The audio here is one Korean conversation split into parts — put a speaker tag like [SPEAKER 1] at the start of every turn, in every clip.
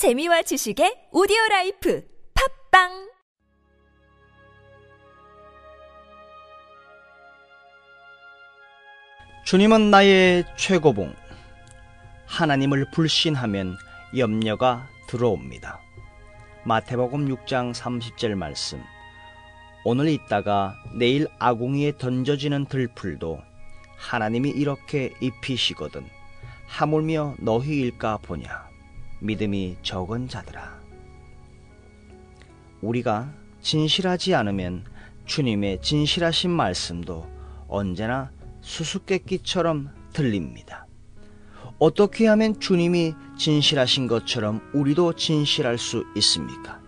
[SPEAKER 1] 재미와 지식의 오디오 라이프 팝빵
[SPEAKER 2] 주님은 나의 최고봉. 하나님을 불신하면 염려가 들어옵니다. 마태복음 6장 30절 말씀. 오늘 있다가 내일 아궁이에 던져지는 들풀도 하나님이 이렇게 입히시거든 하물며 너희일까 보냐. 믿음이 적은 자들아. 우리가 진실하지 않으면 주님의 진실하신 말씀도 언제나 수수께끼처럼 들립니다. 어떻게 하면 주님이 진실하신 것처럼 우리도 진실할 수 있습니까?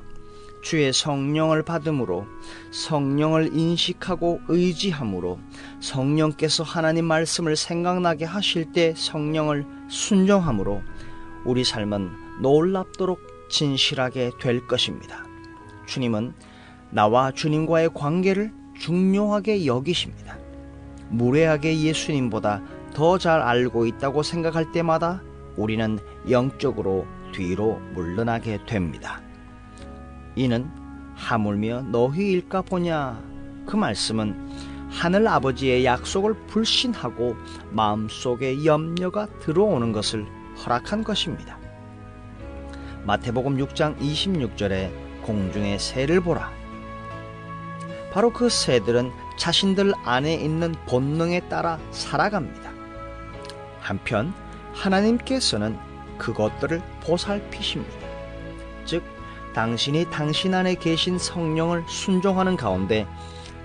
[SPEAKER 2] 주의 성령을 받음으로 성령을 인식하고 의지함으로 성령께서 하나님 말씀을 생각나게 하실 때 성령을 순종함으로 우리 삶은 놀랍도록 진실하게 될 것입니다. 주님은 나와 주님과의 관계를 중요하게 여기십니다. 무례하게 예수님보다 더 잘 알고 있다고 생각할 때마다 우리는 영적으로 뒤로 물러나게 됩니다. 이는 하물며 너희일까 보냐 그 말씀은 하늘 아버지의 약속을 불신하고 마음속에 염려가 들어오는 것을 허락한 것입니다. 마태복음 6장 26절에 공중의 새를 보라. 바로 그 새들은 자신들 안에 있는 본능에 따라 살아갑니다. 한편 하나님께서는 그것들을 보살피십니다. 즉, 당신이 당신 안에 계신 성령을 순종하는 가운데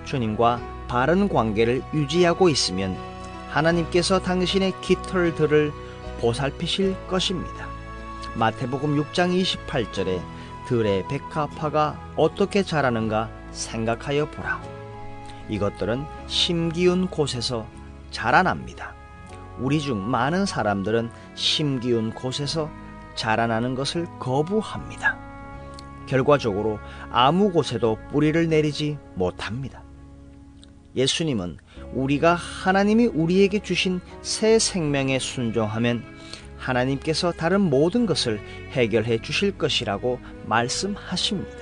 [SPEAKER 2] 주님과 바른 관계를 유지하고 있으면 하나님께서 당신의 깃털들을 보살피실 것입니다. 마태복음 6장 28절에 들의 백합화가 어떻게 자라는가 생각하여 보라. 이것들은 심기운 곳에서 자라납니다. 우리 중 많은 사람들은 심기운 곳에서 자라나는 것을 거부합니다. 결과적으로 아무 곳에도 뿌리를 내리지 못합니다. 예수님은 우리가 하나님이 우리에게 주신 새 생명에 순종하면 하나님께서 다른 모든 것을 해결해 주실 것이라고 말씀하십니다.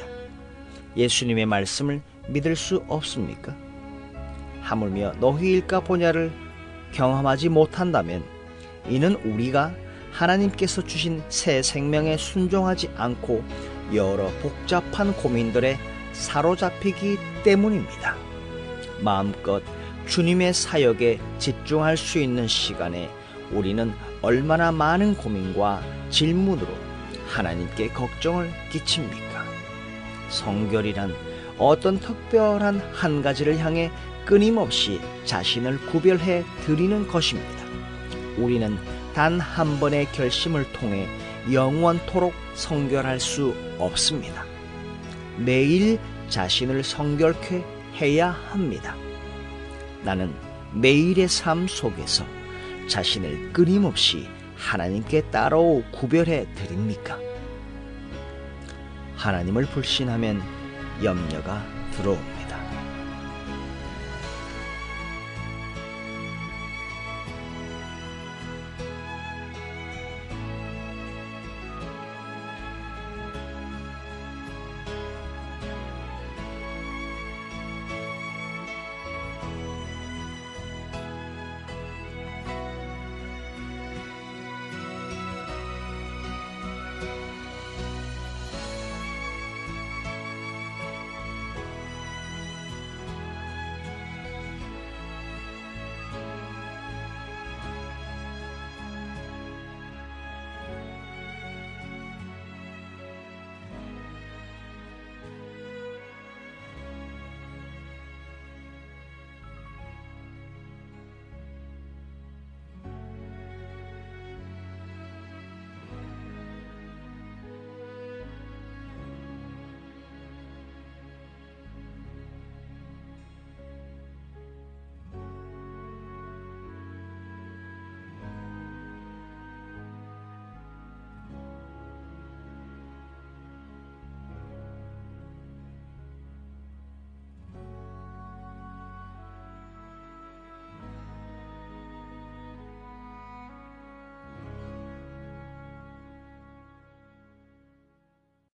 [SPEAKER 2] 예수님의 말씀을 믿을 수 없습니까? 하물며 너희일까 보냐를 경험하지 못한다면 이는 우리가 하나님께서 주신 새 생명에 순종하지 않고 여러 복잡한 고민들에 사로잡히기 때문입니다. 마음껏 주님의 사역에 집중할 수 있는 시간에 우리는 얼마나 많은 고민과 질문으로 하나님께 걱정을 끼칩니까? 성결이란 어떤 특별한 한 가지를 향해 끊임없이 자신을 구별해 드리는 것입니다. 우리는 단 한 번의 결심을 통해 영원토록 성결할 수 없습니다. 매일 자신을 성결케 해야 합니다. 나는 매일의 삶 속에서 자신을 끊임없이 하나님께 따로 구별해 드립니까? 하나님을 불신하면 염려가 들어옵니다.